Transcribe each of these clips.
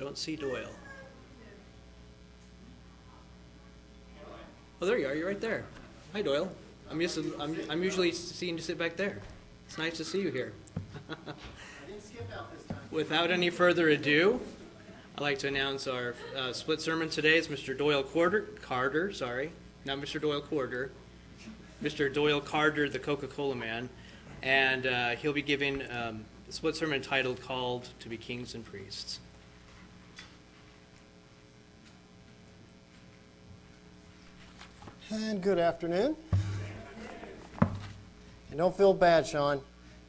don't see Doyle. Oh, there you are. You're right there. Hi, Doyle. I'm used to, I'm, I'm usually seeing you sit back there. It's nice to see you here. Without any further ado, I'd like to announce our uh, split sermon today. It's Mr. Doyle Carter, Carter, sorry, not Mr. Doyle Carter, Mr. Doyle Carter, the Coca-Cola man, and uh, he'll be giving um, a split sermon titled "Called to Be Kings and Priests." And good afternoon. And don't feel bad, Sean.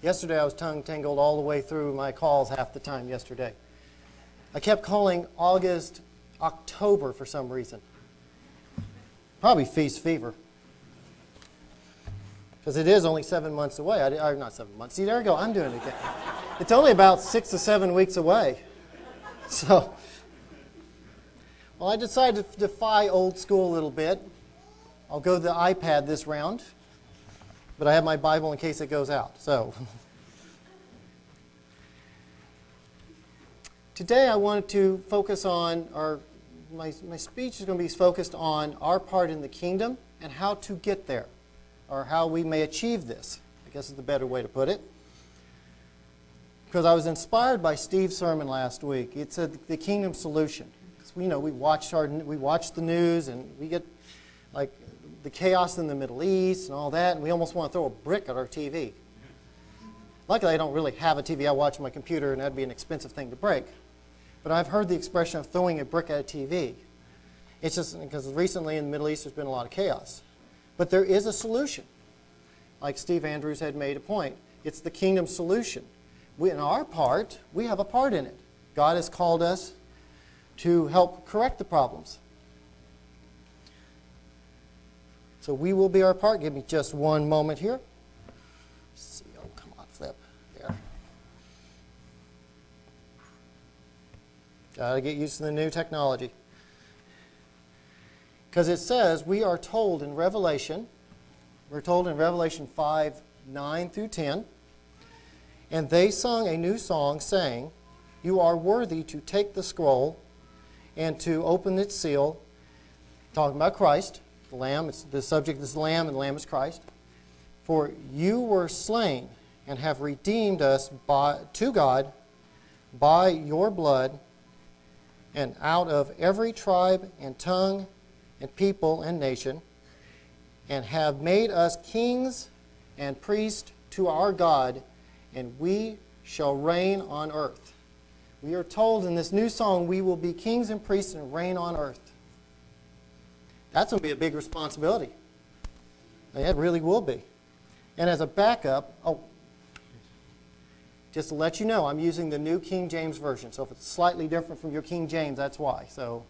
Yesterday I was tongue tangled all the way through my calls half the time yesterday. I kept calling August October for some reason. Probably feast fever. Because it is only seven months away. I, or not seven months. See, there we go. I'm doing it again. It's only about six to seven weeks away. So, well, I decided to defy old school a little bit. I'll go to the iPad this round, but I have my Bible in case it goes out. So, today I wanted to focus on our my, my speech is going to be focused on our part in the kingdom and how to get there, or how we may achieve this. I guess is the better way to put it. Because I was inspired by Steve's sermon last week. It said the kingdom solution. Because you know we watch our we watch the news and we get like the chaos in the Middle East and all that, and we almost want to throw a brick at our TV. Luckily, I don't really have a TV. I watch on my computer, and that'd be an expensive thing to break. But I've heard the expression of throwing a brick at a TV. It's just because recently in the Middle East there's been a lot of chaos. But there is a solution. Like Steve Andrews had made a point. It's the kingdom solution. We, in our part, we have a part in it. God has called us to help correct the problems. So we will be our part. Give me just one moment here. Let's see, oh, come on, flip. There. Got to get used to the new technology. Because it says, we are told in Revelation, we're told in Revelation 5 9 through 10, and they sung a new song, saying, You are worthy to take the scroll and to open its seal, talking about Christ the Lamb. It's, the subject is the Lamb, and the Lamb is Christ. For you were slain and have redeemed us by, to God by your blood and out of every tribe and tongue and people and nation, and have made us kings and priests to our God, and we shall reign on earth. We are told in this new song, we will be kings and priests and reign on earth. That's going to be a big responsibility. It really will be. And as a backup, oh, just to let you know, I'm using the New King James Version. So if it's slightly different from your King James, that's why. So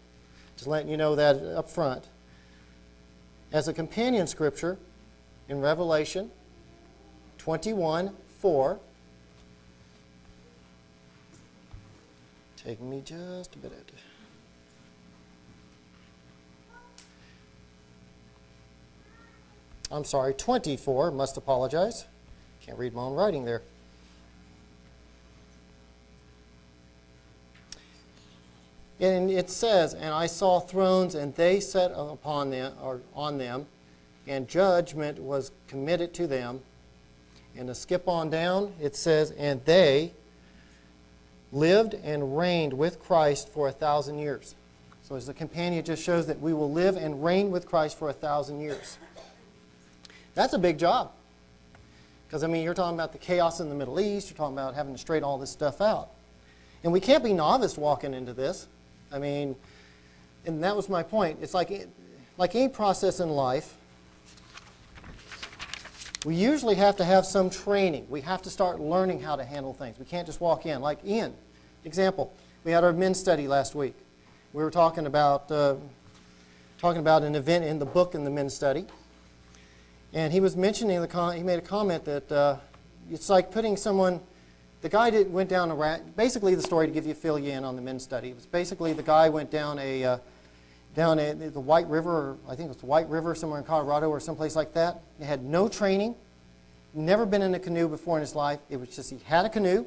just letting you know that up front. As a companion scripture in Revelation 21 4, taking me just a minute. I'm sorry, 24, must apologize. Can't read my own writing there. And it says, And I saw thrones, and they sat upon them, or on them, and judgment was committed to them. And to skip on down, it says, And they lived and reigned with Christ for a thousand years. So as the companion, just shows that we will live and reign with Christ for a thousand years. That's a big job. Because, I mean, you're talking about the chaos in the Middle East, you're talking about having to straighten all this stuff out. And we can't be novice walking into this. I mean, and that was my point. It's like, like any process in life, we usually have to have some training. We have to start learning how to handle things. We can't just walk in. Like Ian, example, we had our men's study last week. We were talking about, uh, talking about an event in the book in the men's study. And he was mentioning, the he made a comment that uh, it's like putting someone, the guy did, went down a rat, basically the story to give you, fill you in on the men's study, it was basically the guy went down a, uh, down a, the White River, I think it was the White River somewhere in Colorado or someplace like that. He had no training, never been in a canoe before in his life. It was just he had a canoe,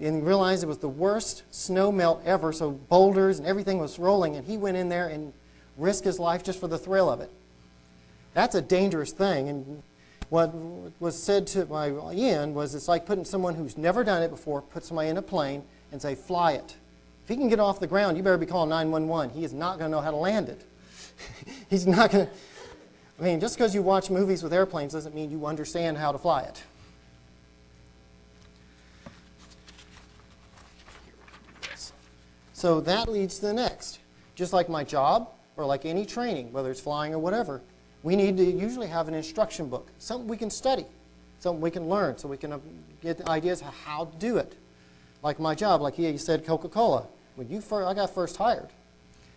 and realized it was the worst snow melt ever, so boulders and everything was rolling, and he went in there and risked his life just for the thrill of it. That's a dangerous thing, and what was said to my Ian was it's like putting someone who's never done it before, put somebody in a plane, and say, fly it. If he can get off the ground, you better be calling 911. He is not going to know how to land it. He's not going to. I mean, just because you watch movies with airplanes doesn't mean you understand how to fly it. So that leads to the next. Just like my job, or like any training, whether it's flying or whatever, we need to usually have an instruction book, something we can study, something we can learn, so we can uh, get ideas of how to do it. Like my job, like you said, Coca-Cola. When you first, I got first hired,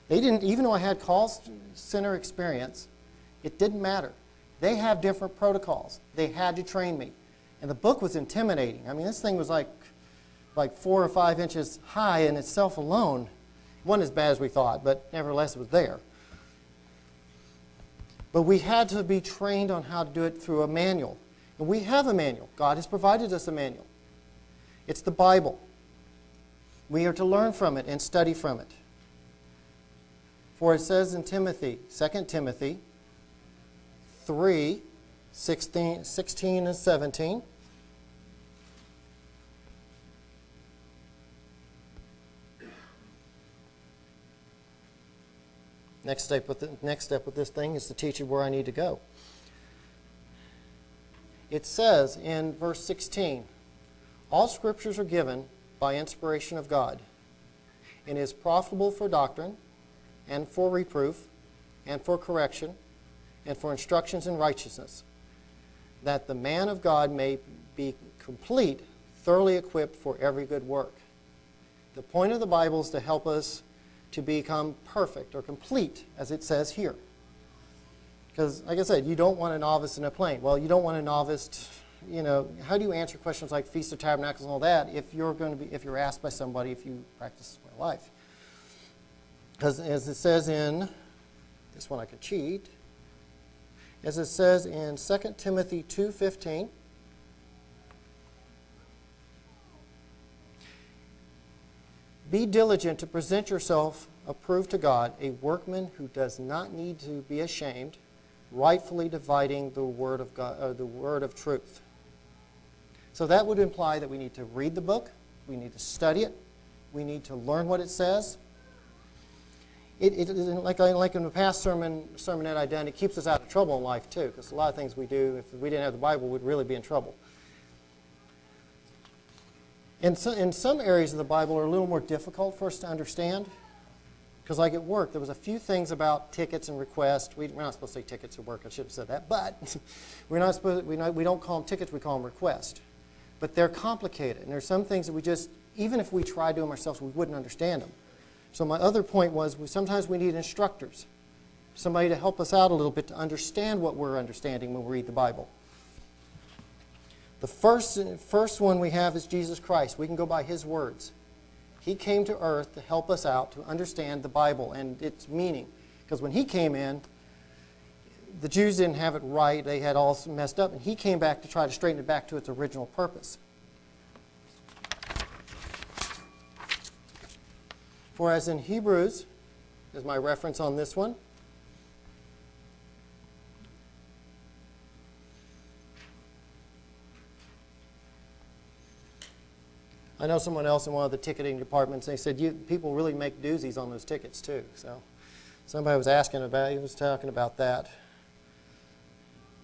they didn't, even though I had call center experience, it didn't matter. They have different protocols. They had to train me. And the book was intimidating. I mean, this thing was like, like four or five inches high in itself alone. It wasn't as bad as we thought, but nevertheless, it was there. But we had to be trained on how to do it through a manual. And we have a manual. God has provided us a manual. It's the Bible. We are to learn from it and study from it. For it says in Timothy, 2 Timothy 3 16, 16 and 17. Next step with the, next step with this thing is to teach you where I need to go. It says in verse 16, all scriptures are given by inspiration of God and is profitable for doctrine and for reproof and for correction and for instructions in righteousness, that the man of God may be complete, thoroughly equipped for every good work. The point of the Bible is to help us to become perfect or complete, as it says here. Because, like I said, you don't want a novice in a plane. Well, you don't want a novice, to, you know, how do you answer questions like Feast of Tabernacles and all that if you're going to be, if you're asked by somebody if you practice my life? Because as it says in, this one I could cheat, as it says in 2 Timothy 2.15, Be diligent to present yourself approved to God, a workman who does not need to be ashamed, rightfully dividing the word of God, uh, the word of truth. So that would imply that we need to read the book, we need to study it, we need to learn what it says. It, it, like, like in the past sermon sermonette I done, it keeps us out of trouble in life too, because a lot of things we do, if we didn't have the Bible, we'd really be in trouble. And so, in some areas of the Bible are a little more difficult for us to understand. Because, like at work, there was a few things about tickets and requests. We, are not supposed to say tickets at work. I should have said that. But we're not supposed, we, not, we don't call them tickets, we call them requests. But they're complicated. And there's some things that we just, even if we tried to them ourselves, we wouldn't understand them. So, my other point was we, sometimes we need instructors, somebody to help us out a little bit to understand what we're understanding when we read the Bible. The first, first one we have is Jesus Christ. We can go by his words. He came to earth to help us out to understand the Bible and its meaning. Because when he came in, the Jews didn't have it right. They had all messed up. And he came back to try to straighten it back to its original purpose. For as in Hebrews, is my reference on this one, I know someone else in one of the ticketing departments, they said, you, people really make doozies on those tickets too. So somebody was asking about, he was talking about that.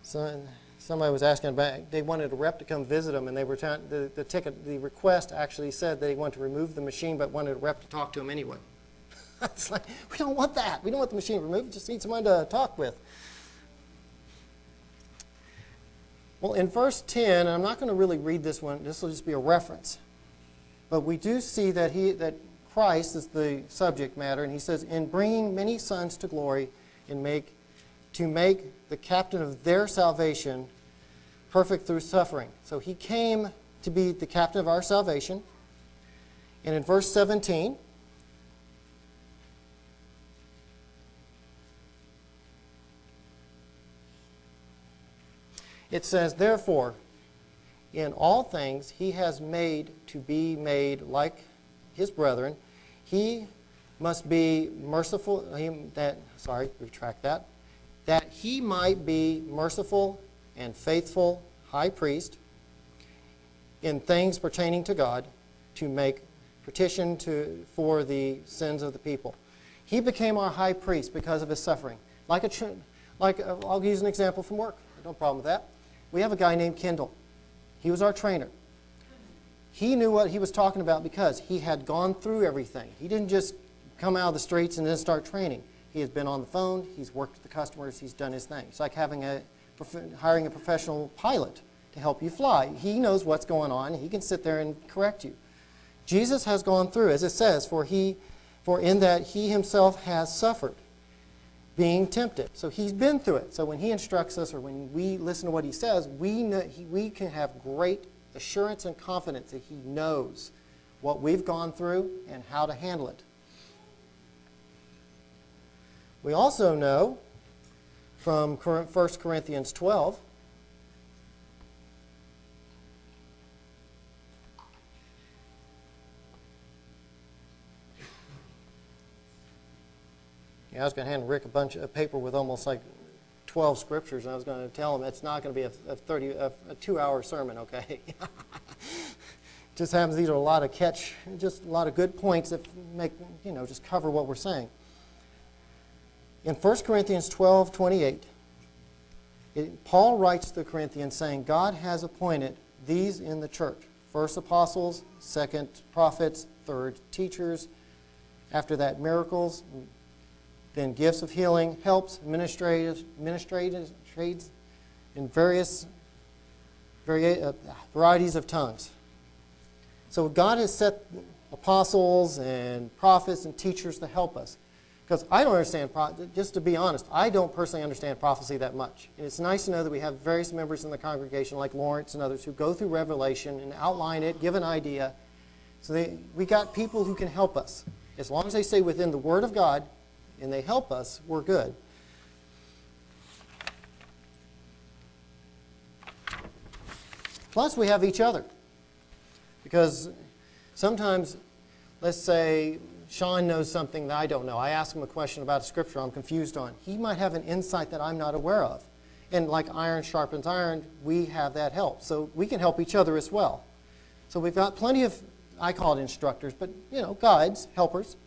So, somebody was asking about, they wanted a rep to come visit them, and they were trying, the, the ticket, the request actually said they wanted to remove the machine, but wanted a rep to talk to them anyway. it's like, we don't want that. We don't want the machine removed. Just need someone to talk with. Well, in verse 10, I'm not going to really read this one. This will just be a reference. But we do see that, he, that Christ is the subject matter, and he says, In bringing many sons to glory, and make, to make the captain of their salvation perfect through suffering. So he came to be the captain of our salvation. And in verse 17, it says, Therefore, in all things he has made to be made like his brethren. He must be merciful. That sorry, retract that. That he might be merciful and faithful high priest in things pertaining to God, to make petition to, for the sins of the people. He became our high priest because of his suffering. Like a, like uh, I'll use an example from work. No problem with that. We have a guy named Kendall. He was our trainer. He knew what he was talking about because he had gone through everything. He didn't just come out of the streets and then start training. He has been on the phone. He's worked with the customers. He's done his thing. It's like having a hiring a professional pilot to help you fly. He knows what's going on. He can sit there and correct you. Jesus has gone through, as it says, for he, for in that he himself has suffered, being tempted. So he's been through it. So when he instructs us, or when we listen to what he says, we know, he, we can have great assurance and confidence that he knows what we've gone through and how to handle it. We also know from 1 Corinthians 12 Yeah, I was going to hand Rick a bunch of paper with almost like 12 scriptures, and I was going to tell him it's not going to be a, a 30, a, a two-hour sermon, okay? just happens these are a lot of catch, just a lot of good points that make, you know, just cover what we're saying. In 1 Corinthians 12, 28, it, Paul writes to the Corinthians saying, God has appointed these in the church first apostles, second prophets, third teachers, after that miracles, then gifts of healing, helps, administrative, administrative trades, and various vari- uh, varieties of tongues. So God has set apostles and prophets and teachers to help us. Because I don't understand, just to be honest, I don't personally understand prophecy that much. And it's nice to know that we have various members in the congregation, like Lawrence and others, who go through Revelation and outline it, give an idea. So they, we got people who can help us. As long as they stay within the Word of God and they help us, we're good. Plus, we have each other. Because sometimes, let's say, Sean knows something that I don't know. I ask him a question about a scripture I'm confused on. He might have an insight that I'm not aware of. And like iron sharpens iron, we have that help. So we can help each other as well. So we've got plenty of, I call it instructors, but, you know, guides, helpers.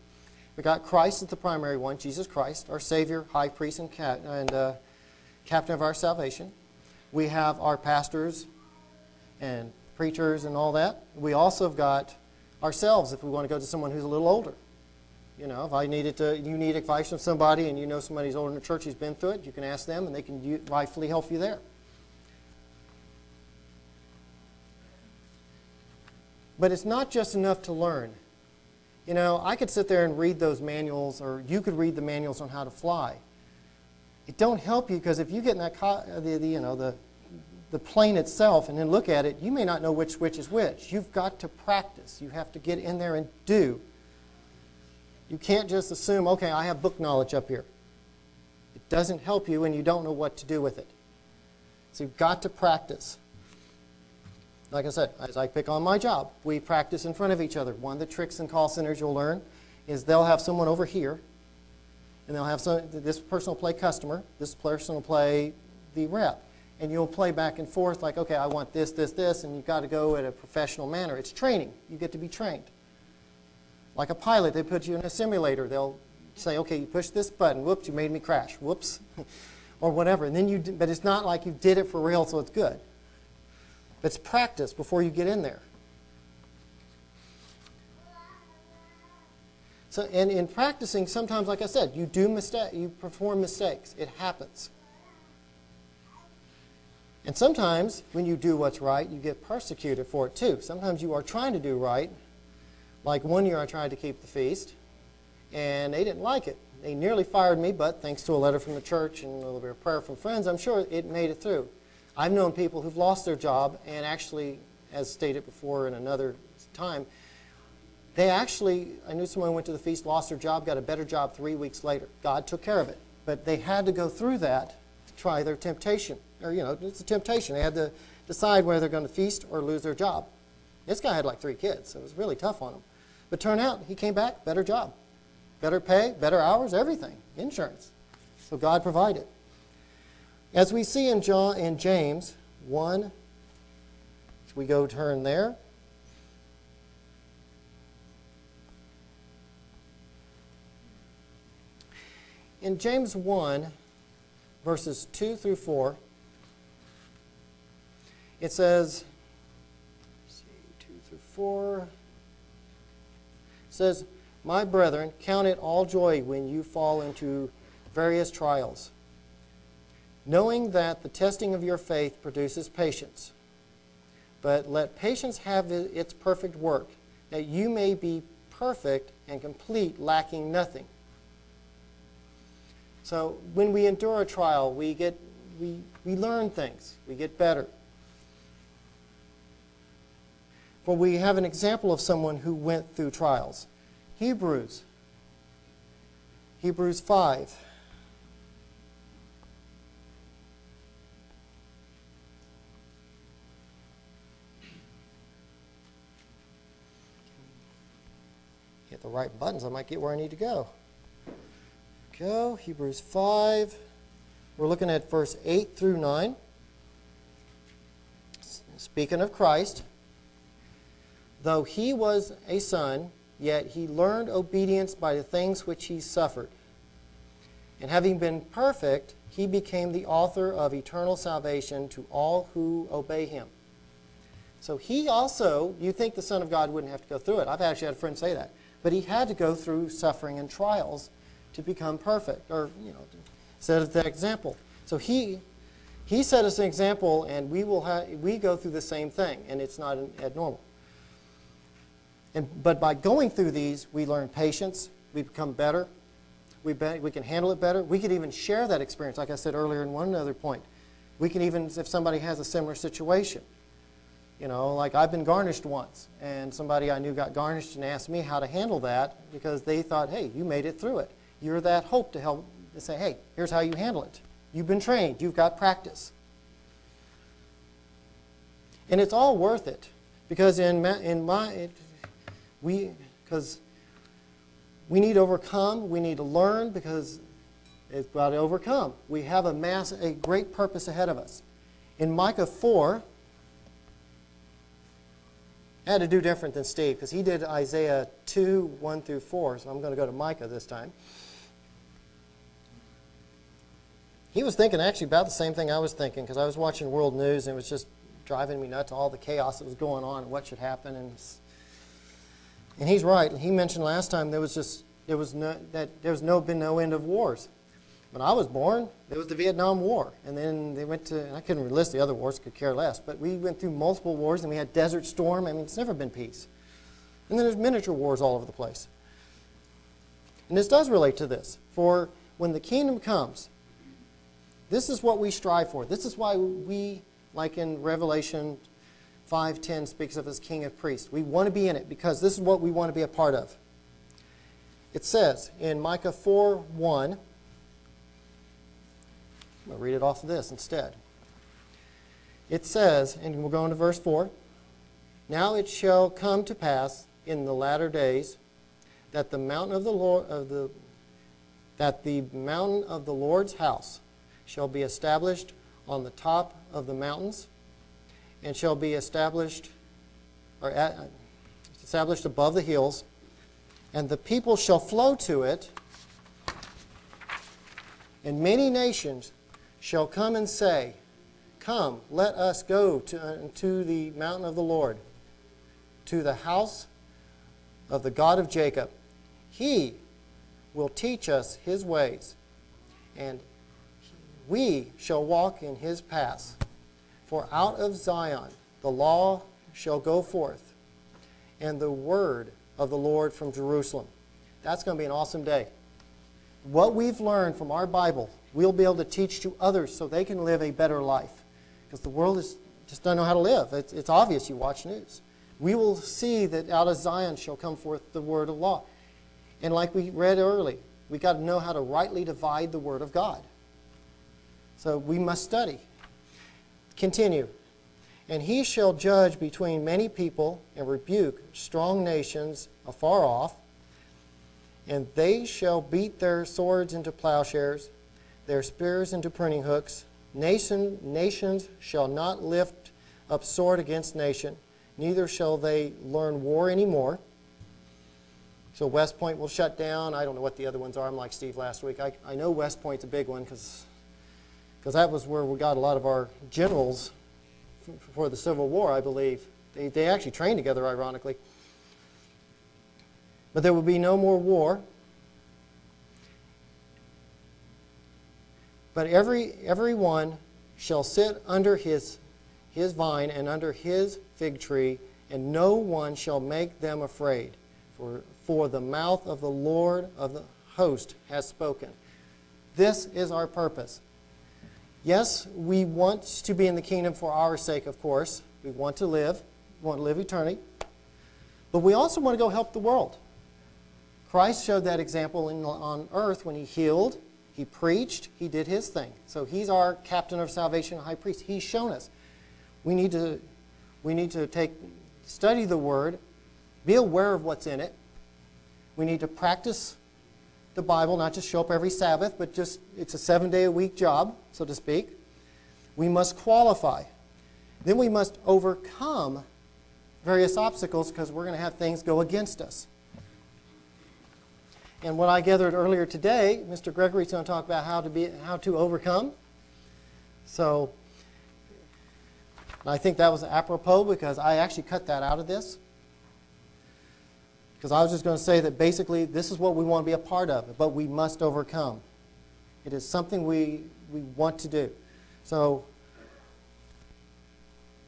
We've got Christ as the primary one, Jesus Christ, our Savior, high priest, and, and uh, captain of our salvation. We have our pastors and preachers and all that. We also have got ourselves if we want to go to someone who's a little older. You know, if I needed to, you need advice from somebody and you know somebody's older in the church who's been through it, you can ask them and they can rightfully help you there. But it's not just enough to learn. You know, I could sit there and read those manuals, or you could read the manuals on how to fly. It don't help you because if you get in that, uh, the, the, you know, the, the plane itself and then look at it, you may not know which which is which. You've got to practice. You have to get in there and do. You can't just assume, okay, I have book knowledge up here. It doesn't help you when you don't know what to do with it. So you've got to practice. Like I said, as I pick on my job, we practice in front of each other. One of the tricks in call centers you'll learn is they'll have someone over here, and they'll have some, this person will play customer, this person will play the rep. And you'll play back and forth like, okay, I want this, this, this, and you've got to go in a professional manner. It's training. You get to be trained. Like a pilot, they put you in a simulator. They'll say, okay, you push this button. Whoops, you made me crash. Whoops. or whatever. And then you, but it's not like you did it for real, so it's good. It's practice before you get in there. So, and in practicing, sometimes, like I said, you do mistake, you perform mistakes. It happens. And sometimes, when you do what's right, you get persecuted for it too. Sometimes you are trying to do right, like one year I tried to keep the feast, and they didn't like it. They nearly fired me, but thanks to a letter from the church and a little bit of prayer from friends, I'm sure it made it through. I've known people who've lost their job, and actually, as stated before in another time, they actually, I knew someone who went to the feast, lost their job, got a better job three weeks later. God took care of it. But they had to go through that to try their temptation. Or, you know, it's a temptation. They had to decide whether they're going to feast or lose their job. This guy had like three kids, so it was really tough on him. But turned out he came back, better job, better pay, better hours, everything, insurance. So God provided. As we see in, John, James 1, we go turn there. In James 1, verses 2 through 4, it says, see, 2 through 4, it says, My brethren, count it all joy when you fall into various trials, knowing that the testing of your faith produces patience. But let patience have its perfect work, that you may be perfect and complete, lacking nothing. So when we endure a trial, we get we, we learn things, we get better. For we have an example of someone who went through trials. Hebrews. Hebrews 5. Hit the right buttons, I might get where I need to go. Go, Hebrews 5. We're looking at verse 8 through 9. Speaking of Christ, though he was a son, yet he learned obedience by the things which he suffered. And having been perfect, he became the author of eternal salvation to all who obey him. So he also, you think the Son of God wouldn't have to go through it. I've actually had a friend say that. But he had to go through suffering and trials to become perfect, or, you know, set us that example. So he, he set us an example, and we, will have, we go through the same thing, and it's not abnormal. And, but by going through these, we learn patience, we become better, we, be, we can handle it better. We could even share that experience, like I said earlier in one other point. We can even, if somebody has a similar situation, you know, like I've been garnished once, and somebody I knew got garnished and asked me how to handle that because they thought, hey, you made it through it. You're that hope to help to say, hey, here's how you handle it. You've been trained, you've got practice. And it's all worth it because in, ma- in my, it, we, because we need to overcome, we need to learn because it's about to overcome. We have a mass, a great purpose ahead of us. In Micah 4, I had to do different than Steve because he did Isaiah 2, 1 through 4, so I'm going to go to Micah this time. He was thinking actually about the same thing I was thinking because I was watching world news and it was just driving me nuts, all the chaos that was going on and what should happen. And, and he's right. He mentioned last time there was just there was no that there was no been no end of wars. When I was born, there was the Vietnam War, and then they went to I couldn't list the other wars, could care less. But we went through multiple wars, and we had Desert Storm. I mean, it's never been peace. And then there's miniature wars all over the place. And this does relate to this. For when the kingdom comes, this is what we strive for. This is why we, like in Revelation 5.10 speaks of as king of priests. We want to be in it because this is what we want to be a part of. It says in Micah 4.1, I'll read it off of this instead. It says, and we'll go into verse 4, Now it shall come to pass in the latter days that the mountain of the Lord of the that the mountain of the Lord's house shall be established on the top of the mountains and shall be established or at, established above the hills and the people shall flow to it and many nations shall come and say come let us go to, uh, to the mountain of the lord to the house of the god of jacob he will teach us his ways and we shall walk in his paths. For out of Zion the law shall go forth, and the word of the Lord from Jerusalem. That's going to be an awesome day. What we've learned from our Bible, we'll be able to teach to others so they can live a better life. Because the world is, just doesn't know how to live. It's, it's obvious you watch news. We will see that out of Zion shall come forth the word of law. And like we read early, we got to know how to rightly divide the word of God. So we must study. Continue. And he shall judge between many people and rebuke strong nations afar off. And they shall beat their swords into plowshares, their spears into pruning hooks. Nation, nations shall not lift up sword against nation, neither shall they learn war anymore. So West Point will shut down. I don't know what the other ones are. I'm like Steve last week. I, I know West Point's a big one because that was where we got a lot of our generals for the Civil War, I believe. They, they actually trained together, ironically. But there will be no more war. But every everyone shall sit under his his vine and under his fig tree, and no one shall make them afraid. For for the mouth of the Lord of the host has spoken. This is our purpose. Yes, we want to be in the kingdom for our sake, of course. We want to live, we want to live eternity. But we also want to go help the world. Christ showed that example in, on earth when he healed, he preached, he did his thing. So he's our captain of salvation, high priest. He's shown us. We need to, we need to take, study the word, be aware of what's in it. We need to practice the Bible, not just show up every Sabbath, but just it's a seven day a week job, so to speak. We must qualify. Then we must overcome various obstacles because we're going to have things go against us. And what I gathered earlier today, Mr. Gregory's going to talk about how to be how to overcome. So I think that was apropos because I actually cut that out of this. Because I was just going to say that basically this is what we want to be a part of, but we must overcome. It is something we, we want to do. So,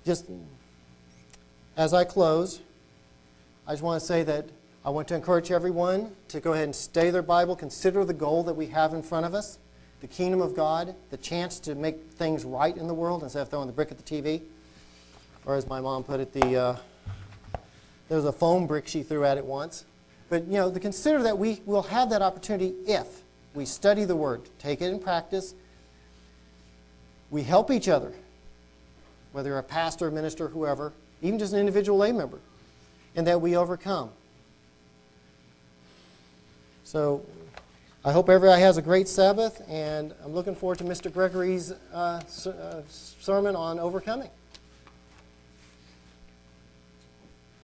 just as I close, I just want to say that I want to encourage everyone to go ahead and study their Bible, consider the goal that we have in front of us the kingdom of God, the chance to make things right in the world instead of throwing the brick at the TV. Or as my mom put it, the. Uh, there was a foam brick she threw at it once. But, you know, to consider that we will have that opportunity if we study the Word, take it in practice, we help each other, whether a pastor, minister, whoever, even just an individual lay member, and that we overcome. So I hope everybody has a great Sabbath, and I'm looking forward to Mr. Gregory's uh, ser- uh, sermon on overcoming.